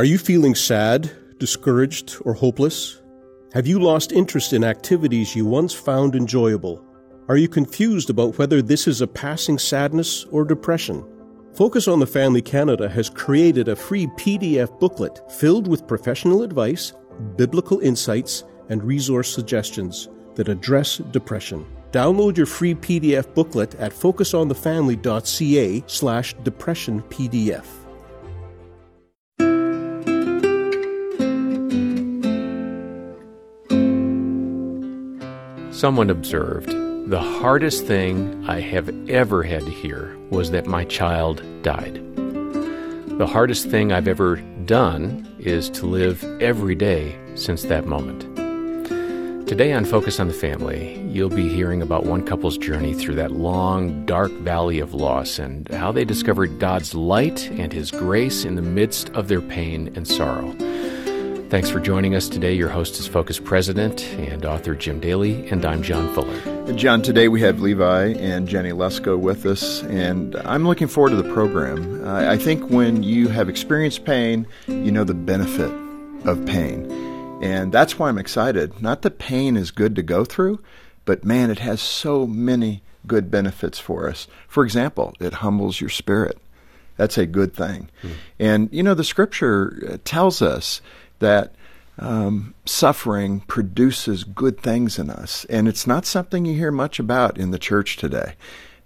Are you feeling sad, discouraged, or hopeless? Have you lost interest in activities you once found enjoyable? Are you confused about whether this is a passing sadness or depression? Focus on the Family Canada has created a free PDF booklet filled with professional advice, biblical insights, and resource suggestions that address depression. Download your free PDF booklet at focusonthefamily.ca slash depression PDF. Someone observed, the hardest thing I have ever had to hear was that my child died. The hardest thing I've ever done is to live every day since that moment. Today on Focus on the Family, you'll be hearing about one couple's journey through that long, dark valley of loss and how they discovered God's light and His grace in the midst of their pain and sorrow. Thanks for joining us today. Your host is Focus President and author Jim Daly, and I'm John Fuller. John, today we have Levi and Jenny Lusko with us, and I'm looking forward to the program. I think when you have experienced pain, you know the benefit of pain. And that's why I'm excited. Not that pain is good to go through, but man, it has so many good benefits for us. For example, it humbles your spirit. That's a good thing. Hmm. And, you know, the scripture tells us that um, suffering produces good things in us. And it's not something you hear much about in the church today.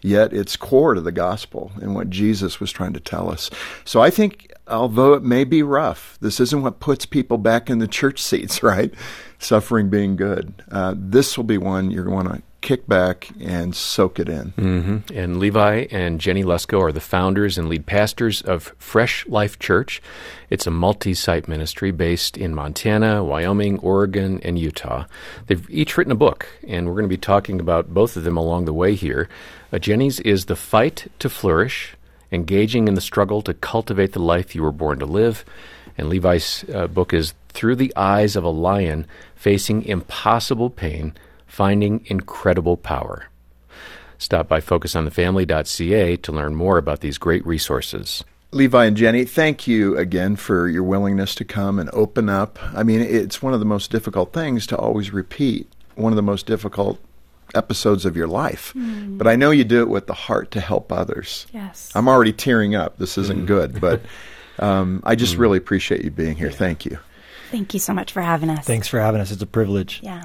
Yet it's core to the gospel and what Jesus was trying to tell us. So I think although it may be rough, this isn't what puts people back in the church seats, right? Suffering being good. Uh, this will be one you're going to kick back and soak it in. Mm-hmm. And Levi and Jenny Lusko are the founders and lead pastors of Fresh Life Church. It's a multi site ministry based in Montana, Wyoming, Oregon, and Utah. They've each written a book, and we're going to be talking about both of them along the way here. Uh, Jenny's is The Fight to Flourish engaging in the struggle to cultivate the life you were born to live. And Levi's uh, book is Through the Eyes of a Lion Facing Impossible Pain, Finding Incredible Power. Stop by focusonthefamily.ca to learn more about these great resources. Levi and Jenny, thank you again for your willingness to come and open up. I mean, it's one of the most difficult things to always repeat, one of the most difficult episodes of your life. Mm. But I know you do it with the heart to help others. Yes. I'm already tearing up. This isn't mm. good, but um, I just mm. really appreciate you being here. Thank you. Thank you so much for having us. Thanks for having us. It's a privilege. Yeah.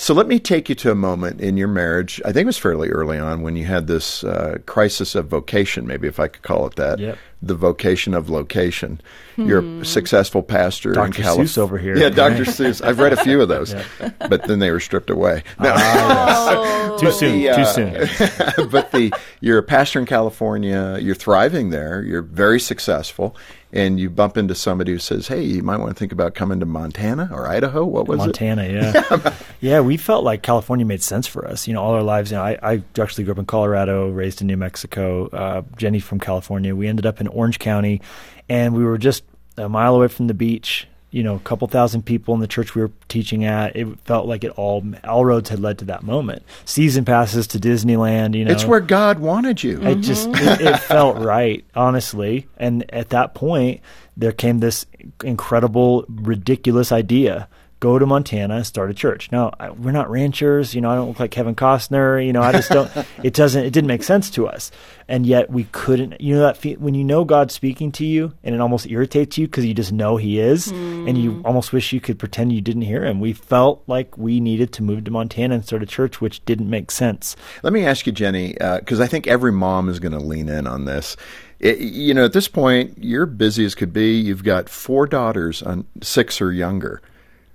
So let me take you to a moment in your marriage. I think it was fairly early on when you had this uh, crisis of vocation, maybe if I could call it that. Yep. The vocation of location. Hmm. You're a successful pastor Dr. in California. Seuss over here. Yeah, Dr. Seuss. I've read a few of those, but then they were stripped away. No. Oh. too soon. The, uh, too soon. but the you're a pastor in California. You're thriving there. You're very successful and you bump into somebody who says, "Hey, you might want to think about coming to Montana or Idaho." What was Montana, it? Montana, yeah, yeah. We felt like California made sense for us. You know, all our lives. You know, I, I actually grew up in Colorado, raised in New Mexico. Uh, Jenny from California. We ended up in Orange County, and we were just a mile away from the beach you know, a couple thousand people in the church we were teaching at. It felt like it all all roads had led to that moment. Season passes to Disneyland, you know. It's where God wanted you. It mm-hmm. just it, it felt right, honestly. And at that point, there came this incredible, ridiculous idea go to Montana and start a church. Now, I, we're not ranchers, you know, I don't look like Kevin Costner, you know, I just don't, it doesn't, it didn't make sense to us. And yet we couldn't, you know, that fe- when you know God's speaking to you and it almost irritates you because you just know He is mm. and you hmm. almost wish you could pretend you didn't hear Him. We felt like we needed to move to Montana and start a church, which didn't make sense. Let me ask you, Jenny, because uh, I think every mom is going to lean in on this. It, you know, at this point, you're busy as could be. You've got four daughters on six or younger.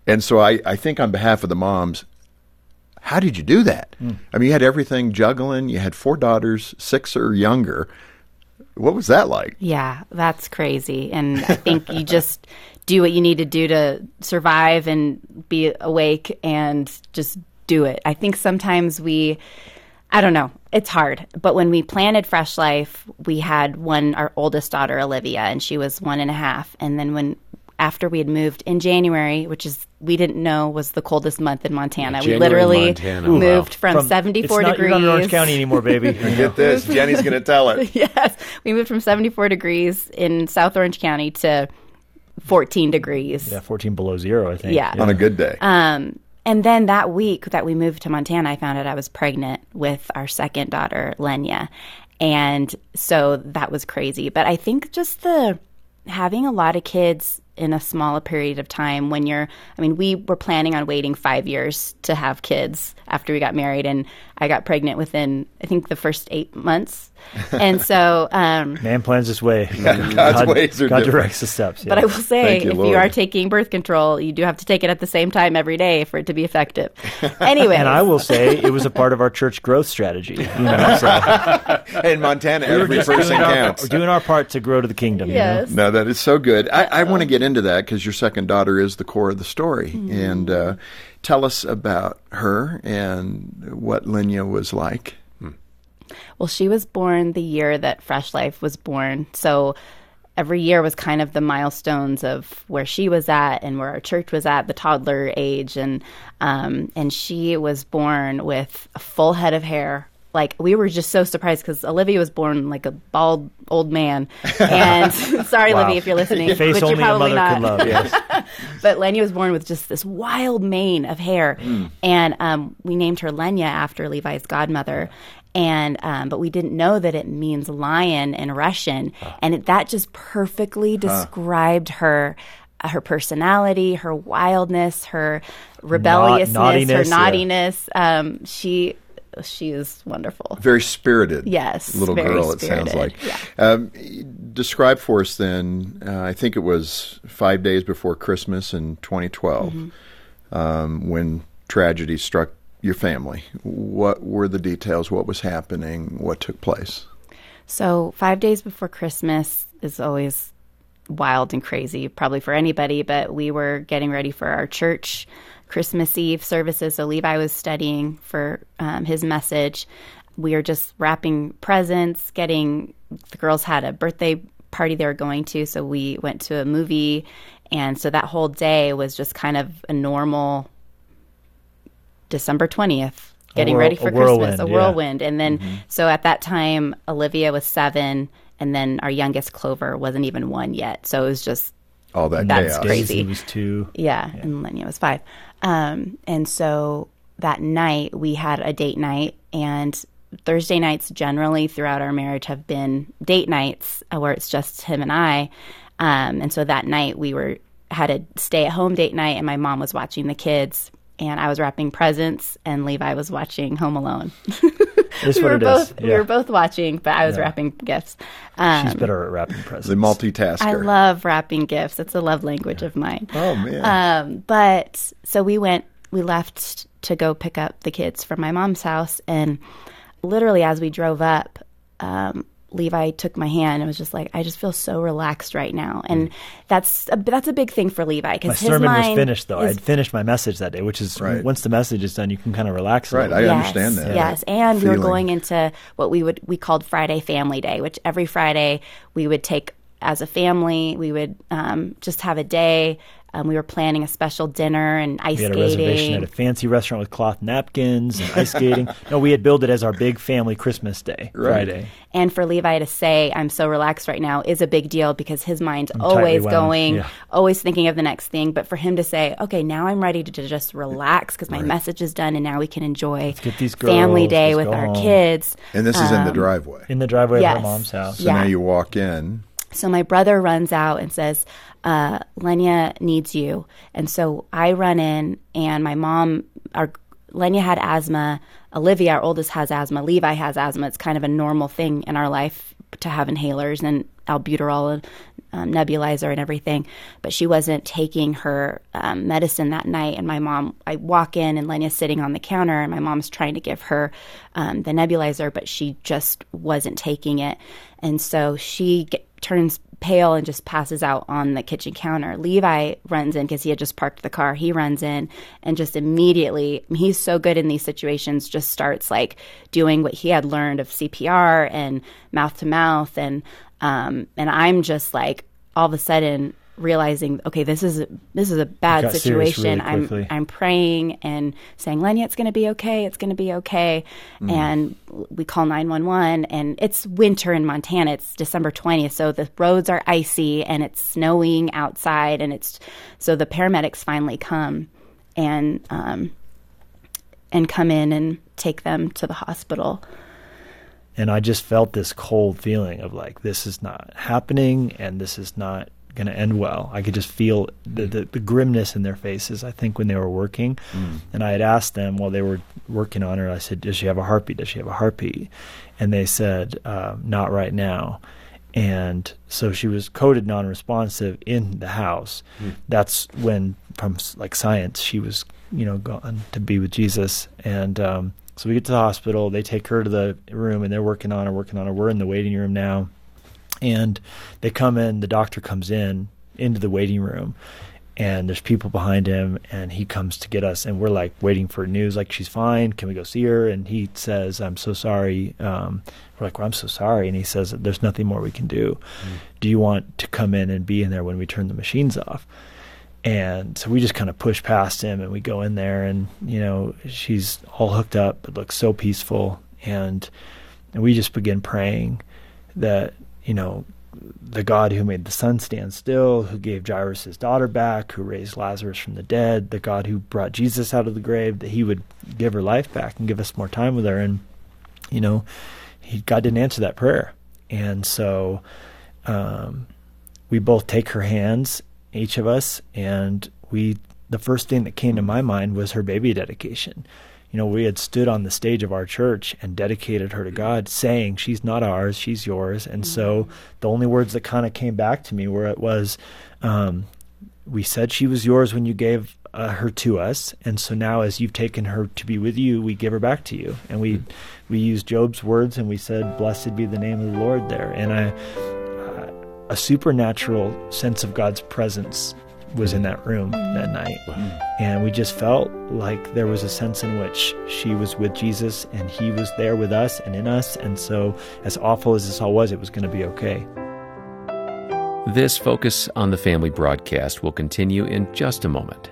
And so I, I think on behalf of the moms, how did you do that? Mm. I mean, you had everything juggling. You had four daughters, six or younger. What was that like? Yeah, that's crazy. And I think you just do what you need to do to survive and be awake and just do it. I think sometimes we, I don't know, it's hard. But when we planted Fresh Life, we had one, our oldest daughter, Olivia, and she was one and a half. And then when after we had moved in January, which is we didn't know was the coldest month in Montana. January, we literally Montana. moved wow. from, from 74 it's not, degrees. You're not in Orange County anymore, baby. Get this, Jenny's going to tell it. yes, we moved from 74 degrees in South Orange County to 14 degrees. Yeah, 14 below zero, I think. Yeah. On a good day. Um, and then that week that we moved to Montana, I found out I was pregnant with our second daughter, Lenya. And so that was crazy. But I think just the having a lot of kids in a smaller period of time when you're I mean we were planning on waiting 5 years to have kids after we got married and I got pregnant within I think the first 8 months. And so um Man plans his way. God's God, ways are God different. directs the steps. But. I will say, you, if Lord. you are taking birth control, you do have to take it at the same time every day for it to be effective. Anyway, and I will say it was a part of our church growth strategy. You know, so In Montana, we were every just person doing our, counts. we're doing our part to grow to the kingdom. you know? yes. No, that is so good. I, I want to get into that because your second daughter is the core of the story. And uh, tell us about her and what Lenya was like. Well, she was born the year that Fresh Life was born. So every year was kind of the milestones of where she was at and where our church was at, the toddler age. And, um, and she was born with a full head of hair. Like we were just so surprised because Olivia was born like a bald old man. And sorry, Wow. Olivia, if you're listening, Face but you're only a probably mother not. love. Yes. but Lenya was born with just this wild mane of hair, and um, we named her Lenya after Levi's godmother. And um, but we didn't know that it means lion in Russian, and it, that just perfectly described her. uh, Her personality, her wildness, her rebelliousness, her naughtiness, yeah. Um, she, she is wonderful. Very spirited. Yes, Little girl, it sounds like. yeah. Um, describe for us then, uh, I think it was five days before Christmas in 2012 Mm-hmm. um, when tragedy struck your family. What were the details? What was happening? What took place? So, five days before Christmas is always wild and crazy, probably for anybody, but we were getting ready for our church Christmas Eve services. So, Levi was studying for um, his message. We were just wrapping presents, getting the girls had a birthday party they were going to. So, we went to a movie. And so that whole day was just kind of a normal December 20th, getting whirl- ready a for whirlwind, Christmas, a yeah. whirlwind. And then, so at that time, Olivia was seven, and then our youngest Clover wasn't even one yet. So it was just, All that That's chaos. crazy. Daisy was two. yeah, and Lenya was five. Um, and so that night, we had a date night, and Thursday nights generally throughout our marriage have been date nights uh, where it's just him and I. Um, and so that night, we were had a stay at home date night, and my mom was watching the kids. And I was wrapping presents, and Levi was watching Home Alone. That's we what were it both is. we were both watching, but I was Yeah. wrapping gifts. Um, She's better at wrapping presents. The multitasker. I love wrapping gifts. It's a love language of mine. Oh, man. Um, but so we went, we left to go pick up the kids from my mom's house, and literally as we drove up, um, Levi took my hand and was just like, "I just feel so relaxed right now," and that's a, that's a big thing for Levi because his sermon was finished though. is I'd finished my message that day, which is Right. once the message is done, you can kind of relax. Right, little I bit. understand that. Yes, and we were going into what we would we called Friday Family Day, which every Friday we would take as a family. We would um, just have a day. Um, we were planning a special dinner and ice skating. We had a reservation at a fancy restaurant with cloth napkins and ice skating. No, we had billed it as our big family Christmas day, Friday. and for Levi to say, "I'm so relaxed right now," is a big deal because his mind's tightly always going, yeah. always thinking of the next thing. But for him to say, "Okay, now I'm ready to, to just relax because my message is done, and now we can enjoy get these family day with our home." kids." and this is in the driveway. In the driveway Yes. of our mom's house. So Yeah. now you walk in. So my brother runs out and says, uh, Lenya needs you. And so I run in, and my mom, our Lenya had asthma. Olivia, our oldest, has asthma. Levi has asthma. It's kind of a normal thing in our life to have inhalers and albuterol and um, nebulizer and everything. But she wasn't taking her um, medicine that night. And my mom, I walk in, and Lenya's sitting on the counter, and my mom's trying to give her um, the nebulizer, but she just wasn't taking it. And so she turns pale and just passes out on the kitchen counter. Levi runs in because he had just parked the car. He runs in and just immediately, he's so good in these situations, just starts like doing what he had learned of CPR and mouth to mouth. And, um, and I'm just like, all of a sudden, realizing, okay, this is a, this is a bad situation. really I'm. I'm praying and saying, Lenya, it's going to be okay. It's going to be okay. Mm. And we call nine one one, and it's winter in Montana. It's December twentieth, so the roads are icy and it's snowing outside, and it's so the paramedics finally come and um, and come in and take them to the hospital. and I just felt this cold feeling of like this is not happening and this is not going to end well. I could just feel the, the the grimness in their faces. I think when they were working, and I had asked them while they were working on her. I said, "Does she have a heartbeat? Does she have a heartbeat?" And they said, uh, "Not right now." And so she was coded non-responsive in the house. That's when, from like science, she was you know gone to be with Jesus. And um, so we get to the hospital. They take her to the room, and they're working on her, working on her. We're in the waiting room now, and they come in. The doctor comes in into the waiting room, and there's people behind him, and he comes to get us, and we're like waiting for news. Like she's fine. Can we go see her? And he says, "I'm so sorry." Um, we're like, well, "I'm so sorry," and he says, "There's nothing more we can do. Do you want to come in and be in there when we turn the machines off?" And so we just kind of push past him and we go in there and, you know, she's all hooked up. It looks so peaceful. And, and we just begin praying that, you know, the God who made the sun stand still, who gave Jairus his daughter back, who raised Lazarus from the dead, the God who brought Jesus out of the grave, that he would give her life back and give us more time with her. And, you know, he, God didn't answer that prayer. And so, um, we both take her hands, each of us, and we. The first thing that came to hmm. my mind was her baby dedication. You know, we had stood on the stage of our church and dedicated her to hmm. God, saying, "She's not ours, she's yours." And so, hmm. the only words that kind of came back to me were, "It was, um, we said she was yours when you gave uh, her to us, and so now, as you've taken her to be with you, we give her back to you." And we we used Job's words, and we said, "Blessed be the name of the Lord." There, and uh, a supernatural sense of God's presence was in that room that mm-hmm. night. Mm-hmm. And we just felt like there was a sense in which she was with Jesus and he was there with us and in us. And so, as awful as this all was, it was going to be okay. This Focus on the Family broadcast will continue in just a moment.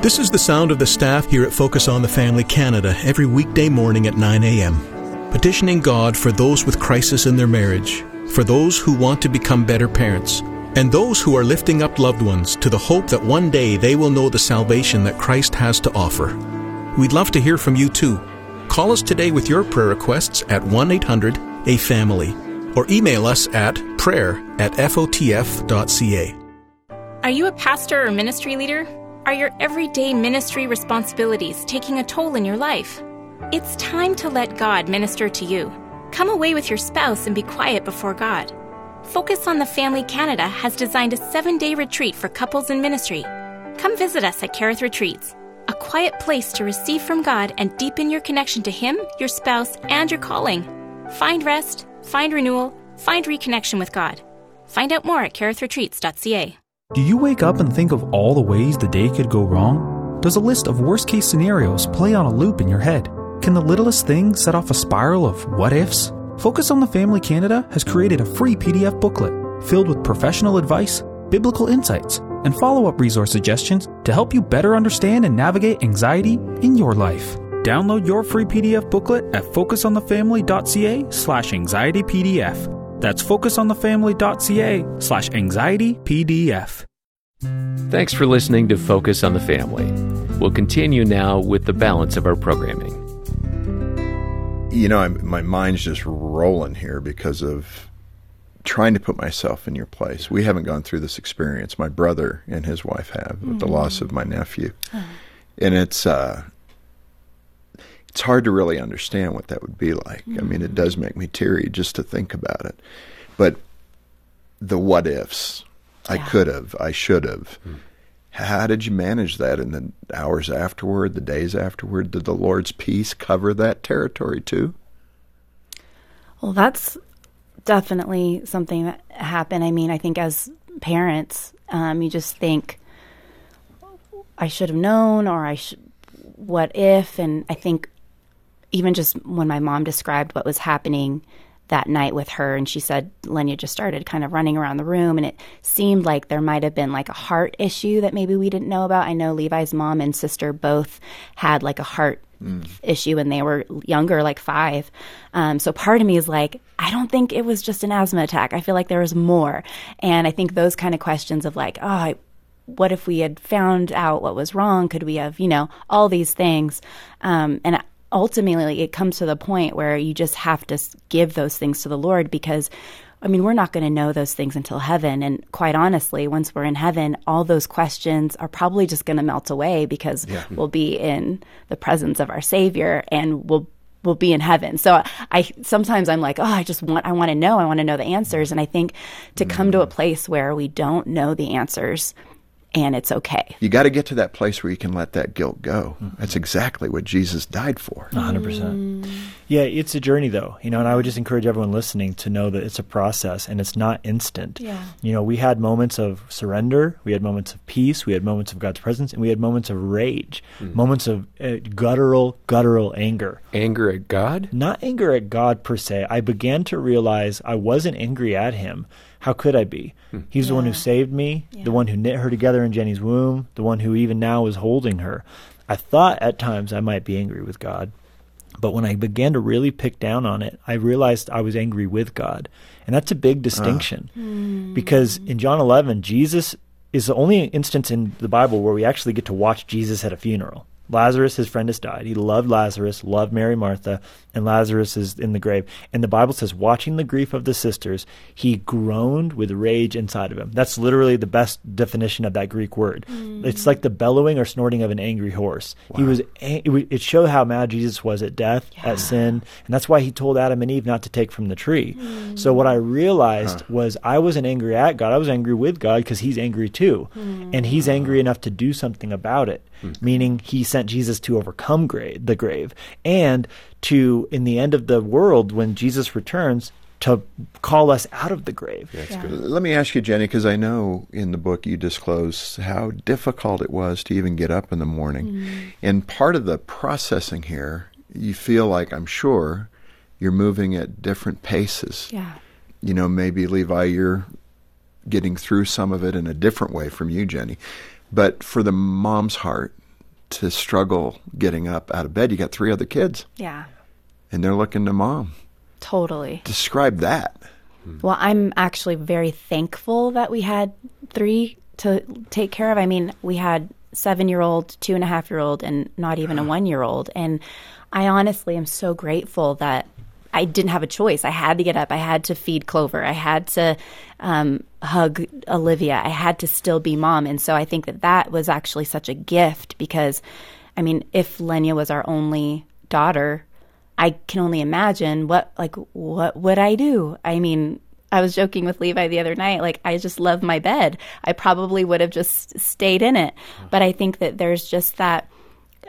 This is the sound of the staff here at Focus on the Family Canada every weekday morning at 9 a.m. Petitioning God for those with crisis in their marriage, for those who want to become better parents, and those who are lifting up loved ones to the hope that one day they will know the salvation that Christ has to offer. We'd love to hear from you too. Call us today with your prayer requests at 1 800 A Family or email us at prayer at fotf.ca. Are you a pastor or ministry leader? Are your everyday ministry responsibilities taking a toll in your life? It's time to let God minister to you. Come away with your spouse and be quiet before God. Focus on the Family Canada has designed a seven day retreat for couples in ministry. Come visit us at Carith Retreats, a quiet place to receive from God and deepen your connection to Him, your spouse, and your calling. Find rest, find renewal, find reconnection with God. Find out more at carithretreats.ca. Do you wake up and think of all the ways the day could go wrong? Does a list of worst case scenarios play on a loop in your head? Can the littlest thing set off a spiral of what ifs? Focus on the Family Canada has created a free PDF booklet filled with professional advice, biblical insights, and follow up resource suggestions to help you better understand and navigate anxiety in your life. Download your free PDF booklet at focusonthefamily.ca slash anxietypdf. That's focusonthefamily.ca slash anxietypdf. Thanks for listening to Focus on the Family. We'll continue now with the balance of our programming. You know, I'm, my mind's just rolling here because of trying to put myself in your place. We haven't gone through this experience. My brother and his wife have with the loss mm. of my nephew, and it's uh, it's hard to really understand what that would be like. I mean, it mm. does make me teary just to think about it. But the what ifs, I could have, I should have. Hmm. How did you manage that in the hours afterward, the days afterward? Did the Lord's peace cover that territory too? Well, that's definitely something that happened. I mean, I think as parents, um, you just think, I should have known, or I should, what if? And I think even just when my mom described what was happening, that night with her and she said Lenya just started kind of running around the room and it seemed like there might have been like a heart issue that maybe we didn't know about. I know Levi's mom and sister both had like a heart mm. issue when they were younger, like five. Um, so part of me is like, I don't think it was just an asthma attack. I feel like there was more. And I think those kind of questions of like, oh, I, what if we had found out what was wrong? Could we have, you know, all these things? Um, and ultimately, it comes to the point where you just have to give those things to the Lord because. I mean, we're not going to know those things until heaven. And quite honestly, once we're in heaven, all those questions are probably just going to melt away because yeah. Hmm. we'll be in the presence of our Savior and we'll will be in heaven. So I sometimes I'm like, oh, I just want I want to know. I want to know the answers. And I think to come to a mm. place where we don't know the answers and it's okay. You got to get to that place where you can let that guilt go. Mm-hmm. That's exactly what Jesus died for. 100%. Mm. Yeah, it's a journey though, you know, and I would just encourage everyone listening to know that it's a process and it's not instant. Yeah. You know, we had moments of surrender, we had moments of peace, we had moments of God's presence, and we had moments of rage, mm. moments of uh, guttural, guttural anger. Anger at God? Not anger at God per se. I began to realize I wasn't angry at him how could I be? Hmm. He's yeah. the one who saved me, yeah. the one who knit her together in Jenny's womb, the one who even now is holding her. I thought at times I might be angry with God. But when I began to really pick down on it, I realized I was angry with God. And that's a big distinction. Uh. Because in John 11, Jesus is the only instance in the Bible where we actually get to watch Jesus at a funeral. Lazarus, his friend, has died. He loved Lazarus, loved Mary, Martha, and Lazarus is in the grave. And the Bible says, watching the grief of the sisters, he groaned with rage inside of him. That's literally the best definition of that Greek word. Mm. It's like the bellowing or snorting of an angry horse. Wow. He was. It showed how mad Jesus was at death, yeah. at sin, and that's why he told Adam and Eve not to take from the tree. Mm. So what I realized huh. was I wasn't angry at God. I was angry with God because He's angry too, mm. and He's angry enough to do something about it. Hmm. Meaning, He sent Jesus to overcome grave, the grave and to, in the end of the world, when Jesus returns, to call us out of the grave. Yeah. Let me ask you, Jenny, because I know in the book you disclose how difficult it was to even get up in the morning. Mm. And part of the processing here, you feel like, I'm sure, you're moving at different paces. Yeah. You know, maybe Levi, you're getting through some of it in a different way from you, Jenny. But for the mom's heart, to struggle getting up out of bed. You got three other kids. Yeah. And they're looking to mom. Totally. Describe that. Well, I'm actually very thankful that we had three to take care of. I mean, we had seven year old, two and a half year old, and not even a one year old. And I honestly am so grateful that I didn't have a choice. I had to get up. I had to feed Clover. I had to um, hug Olivia. I had to still be mom. And so I think that that was actually such a gift because, I mean, if Lenya was our only daughter, I can only imagine what like what would I do? I mean, I was joking with Levi the other night, like I just love my bed. I probably would have just stayed in it. But I think that there's just that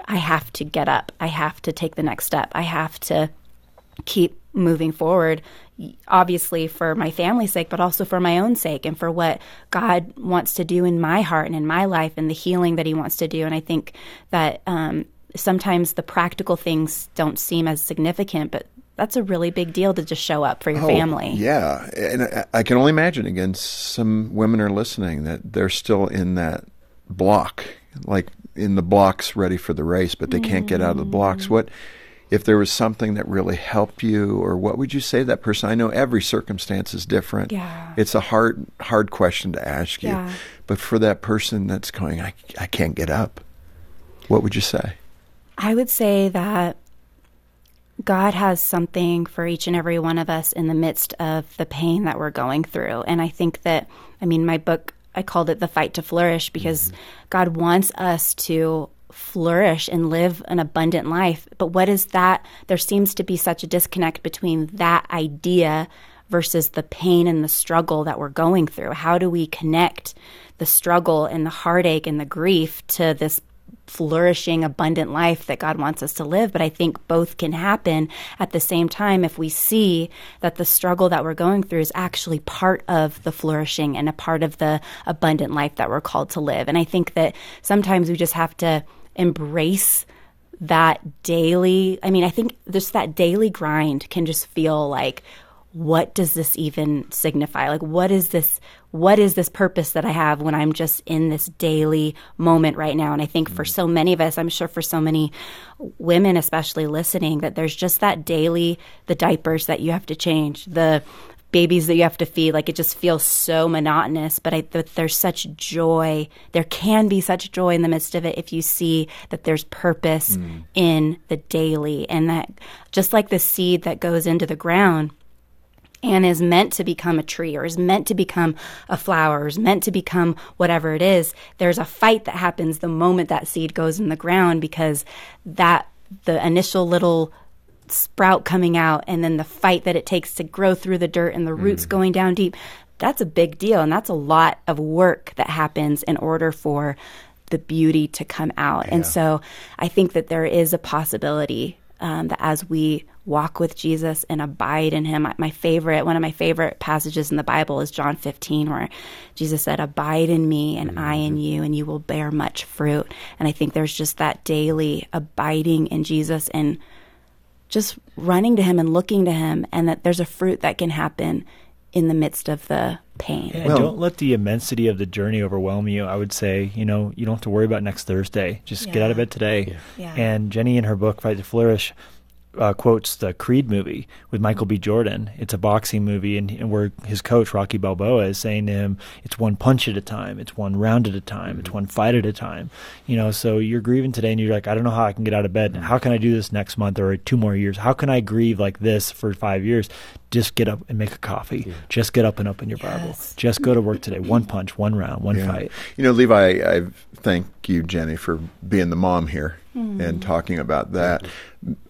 I have to get up. I have to take the next step. I have to keep moving forward obviously for my family's sake but also for my own sake and for what god wants to do in my heart and in my life and the healing that he wants to do and i think that um, sometimes the practical things don't seem as significant but that's a really big deal to just show up for your oh, family. Yeah, and I can only imagine. Again, some women are listening that they're still in that block, like in the blocks, ready for the race, but they can't get out of the blocks. Mm. What if there was something that really helped you or what would you say to that person i know every circumstance is different yeah. it's a hard hard question to ask you yeah. but for that person that's going I, I can't get up what would you say i would say that god has something for each and every one of us in the midst of the pain that we're going through and i think that i mean my book I called it the fight to flourish because mm-hmm. God wants us to flourish and live an abundant life. But what is that? There seems to be such a disconnect between that idea versus the pain and the struggle that we're going through. How do we connect the struggle and the heartache and the grief to this flourishing, abundant life that God wants us to live. But I think both can happen at the same time if we see that the struggle that we're going through is actually part of the flourishing and a part of the abundant life that we're called to live. And I think that sometimes we just have to embrace that daily i mean i think just that daily grind can just feel like what does this even signify? Like, what is this? What is this purpose that I have when I'm just in this daily moment right now? And I think for mm. so many of us, I'm sure for so many women, especially listening, that there's just that daily, the diapers that you have to change, the babies that you have to feed. Like, it just feels so monotonous. But I, th- there's such joy. There can be such joy in the midst of it if you see that there's purpose mm. in the daily. And that just like the seed that goes into the ground, and is meant to become a tree or is meant to become a flower or is meant to become whatever it is, there's a fight that happens the moment that seed goes in the ground because that the initial little sprout coming out and then the fight that it takes to grow through the dirt and the roots mm. going down deep that's a big deal and that's a lot of work that happens in order for the beauty to come out yeah. and so i think that there is a possibility um, that as we walk with Jesus and abide in him. My favorite, one of my favorite passages in the Bible is John 15, where Jesus said, Abide in me and mm-hmm. I in you, and you will bear much fruit. And I think there's just that daily abiding in Jesus and just running to him and looking to him, and that there's a fruit that can happen in the midst of the pain. Yeah, well, don't let the immensity of the journey overwhelm you. I would say, you know, you don't have to worry about next Thursday. Just yeah. get out of bed today. Yeah. And Jenny, in her book, Fight to Flourish, uh, quotes the Creed movie with Michael B. Jordan. It's a boxing movie, and, and, where his coach Rocky Balboa is saying to him, "It's one punch at a time. It's one round at a time. Mm-hmm. It's one fight at a time." You know, so you're grieving today, and you're like, "I don't know how I can get out of bed. Mm-hmm. How can I do this next month or two more years? How can I grieve like this for five years?" Just get up and make a coffee. Yeah. Just get up and open your yes. Bible. Just go to work today. One punch, one round, one yeah. fight. You know, Levi, I thank you, Jenny, for being the mom here mm. and talking about that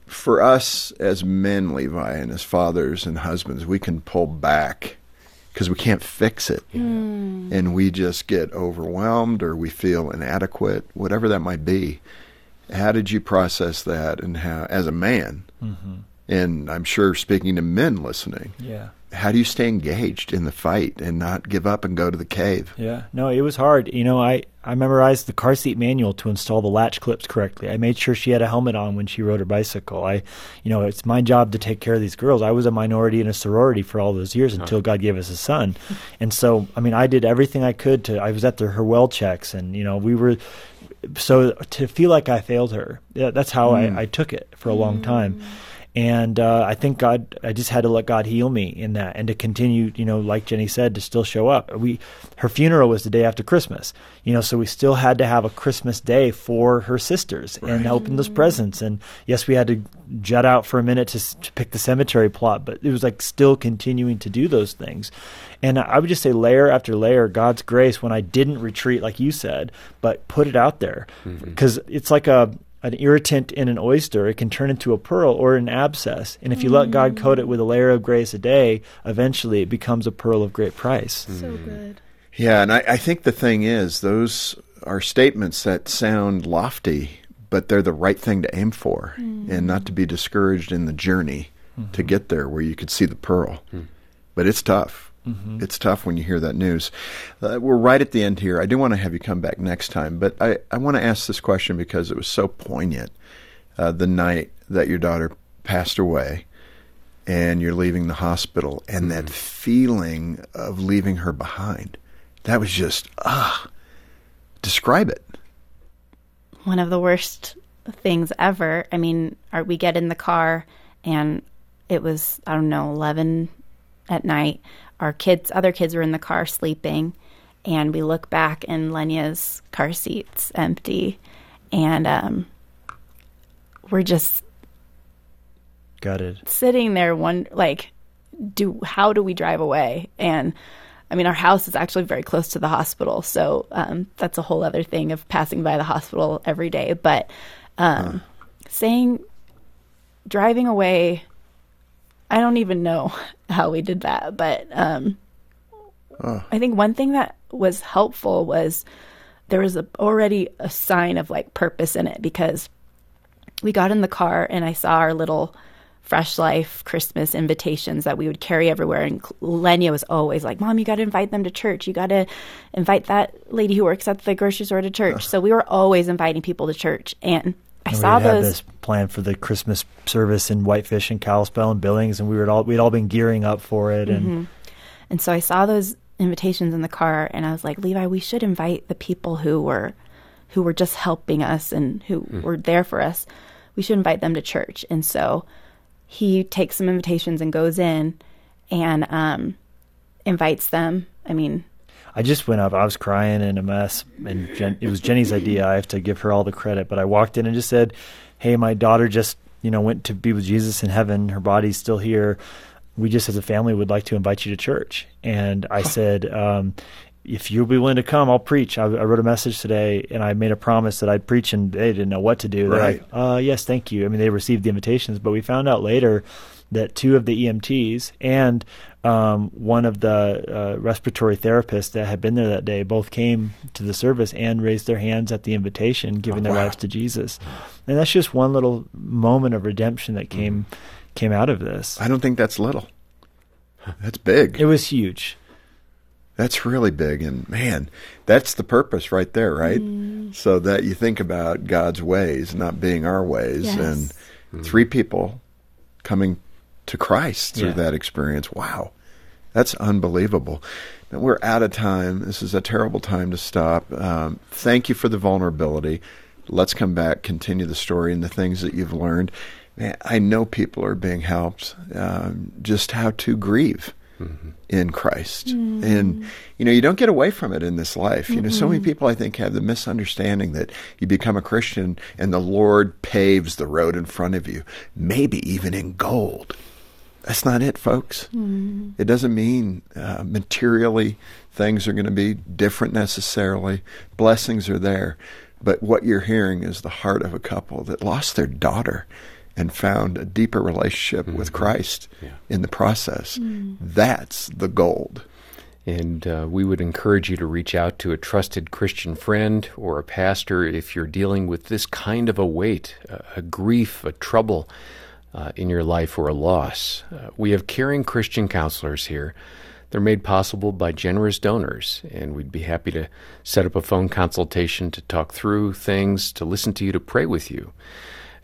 for us as men, Levi, and as fathers and husbands, we can pull back because we can't fix it. Mm. And we just get overwhelmed or we feel inadequate, whatever that might be. How did you process that and how, as a man, mm-hmm. and I'm sure speaking to men listening, yeah how do you stay engaged in the fight and not give up and go to the cave? Yeah, no, it was hard. You know, I, I memorized the car seat manual to install the latch clips correctly. I made sure she had a helmet on when she rode her bicycle. I, you know, it's my job to take care of these girls. I was a minority in a sorority for all those years until God gave us a son. And so, I mean, I did everything I could to, I was at the, her well checks and, you know, we were, so to feel like I failed her, yeah, that's how mm. I, I took it for a long time. And uh, I think God, I just had to let God heal me in that, and to continue, you know, like Jenny said, to still show up. We, her funeral was the day after Christmas, you know, so we still had to have a Christmas day for her sisters right. and open those presents. And yes, we had to jet out for a minute to, to pick the cemetery plot, but it was like still continuing to do those things. And I would just say layer after layer, God's grace when I didn't retreat, like you said, but put it out there because mm-hmm. it's like a an irritant in an oyster, it can turn into a pearl or an abscess. And if you mm. let God coat it with a layer of grace a day, eventually it becomes a pearl of great price. So mm. good. Yeah, and I, I, think the thing is, those are statements that sound lofty, but they're the right thing to aim for mm. and not to be discouraged in the journey mm-hmm. to get there where you could see the pearl. Mm. But it's tough. Mm-hmm. It's tough when you hear that news. Uh, we're right at the end here. I do want to have you come back next time, but I, I want to ask this question because it was so poignant uh, the night that your daughter passed away and you're leaving the hospital and mm-hmm. that feeling of leaving her behind. That was just, ah, describe it. One of the worst things ever. I mean, our, we get in the car and it was, I don't know, 11 at night our kids, other kids were in the car sleeping, and we look back and Lenya's car seat's empty, and um, we're just gutted, sitting there, one like, do how do we drive away? And I mean, our house is actually very close to the hospital, so um, that's a whole other thing of passing by the hospital every day. But um, huh. saying driving away I don't even know how we did that, but um. I think one thing that was helpful was there was a, already a sign of like purpose in it because we got in the car and I saw our little Fresh Life Christmas invitations that we would carry everywhere. And Lenya was always like, Mom, you got to invite them to church. You got to invite that lady who works at the grocery store to church. So we were always inviting people to church. And I And saw we had those. this plan for the Christmas service in Whitefish and Kalispell and Billings, and we were all we'd all been gearing up for it. And Mm-hmm. And so I saw those invitations in the car and I was like, Levi, we should invite the people who were who were just helping us and who were there for us. We should invite them to church. And so he takes some invitations and goes in and um, invites them. I mean, I just went up. I was crying and a mess, and Jen, it was Jenny's idea. I have to give her all the credit. But I walked in and just said, "Hey, my daughter just you know went to be with Jesus in heaven. Her body's still here. We just as a family would like to invite you to church." And I said. Um, if you'll be willing to come, I'll preach. I, I wrote a message today, and I made a promise that I'd preach, and they didn't know what to do. They're Right. like, uh, yes, thank you. I mean, they received the invitations, but we found out later that two of the EMTs and um, one of the uh, respiratory therapists that had been there that day both came to the service and raised their hands at the invitation, giving their wow. lives to Jesus. And that's just one little moment of redemption that came came out of this. I don't think that's little. That's big. It was huge. That's really big. And man, that's the purpose right there, right? So that you think about God's ways not being our ways. Yes. And three people coming to Christ through Yeah. that experience. Wow. That's unbelievable. Now, we're out of time. This is a terrible time to stop. Um, thank you for the vulnerability. Let's come back, continue the story and the things that you've learned. Man, I know people are being helped um, just how to grieve in Christ. And, you know, you don't get away from it in this life. You know, so many people, I think, have the misunderstanding that you become a Christian and the Lord paves the road in front of you, maybe even in gold. That's not it, folks. It doesn't mean uh, materially things are going to be different necessarily. Blessings are there. But what you're hearing is the heart of a couple that lost their daughter and found a deeper relationship with Christ Yeah. in the process. That's the gold. And uh, we would encourage you to reach out to a trusted Christian friend or a pastor if you're dealing with this kind of a weight, a, a grief, a trouble uh, in your life or a loss. Uh, we have caring Christian counselors here. They're made possible by generous donors, and we'd be happy to set up a phone consultation to talk through things, to listen to you, to pray with you.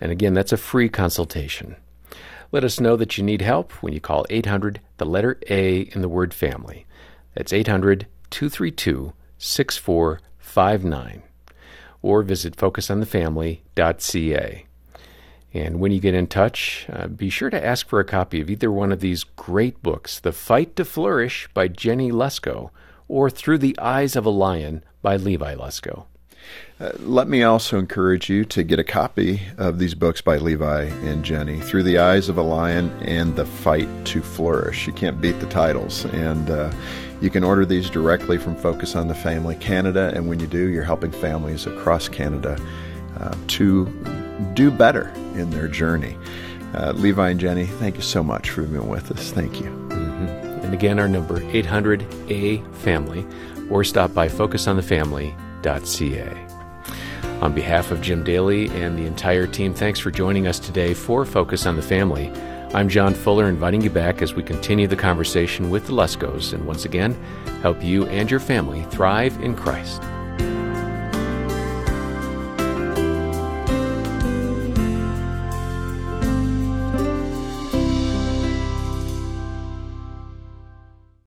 And again, that's a free consultation. Let us know that you need help when you call 800, the letter A in the word family. That's 800 232 6459. Or visit focusonthefamily.ca. And when you get in touch, uh, be sure to ask for a copy of either one of these great books The Fight to Flourish by Jenny Lusko or Through the Eyes of a Lion by Levi Lusko. Uh, let me also encourage you to get a copy of these books by Levi and Jenny, Through the Eyes of a Lion and The Fight to Flourish. You can't beat the titles. And uh, you can order these directly from Focus on the Family Canada. And when you do, you're helping families across Canada uh, to do better in their journey. Uh, Levi and Jenny, thank you so much for being with us. Thank you. And again, our number 800A Family, or stop by focusonthefamily.ca. On behalf of Jim Daly and the entire team, thanks for joining us today for Focus on the Family. I'm John Fuller, inviting you back as we continue the conversation with the Luskos and once again help you and your family thrive in Christ.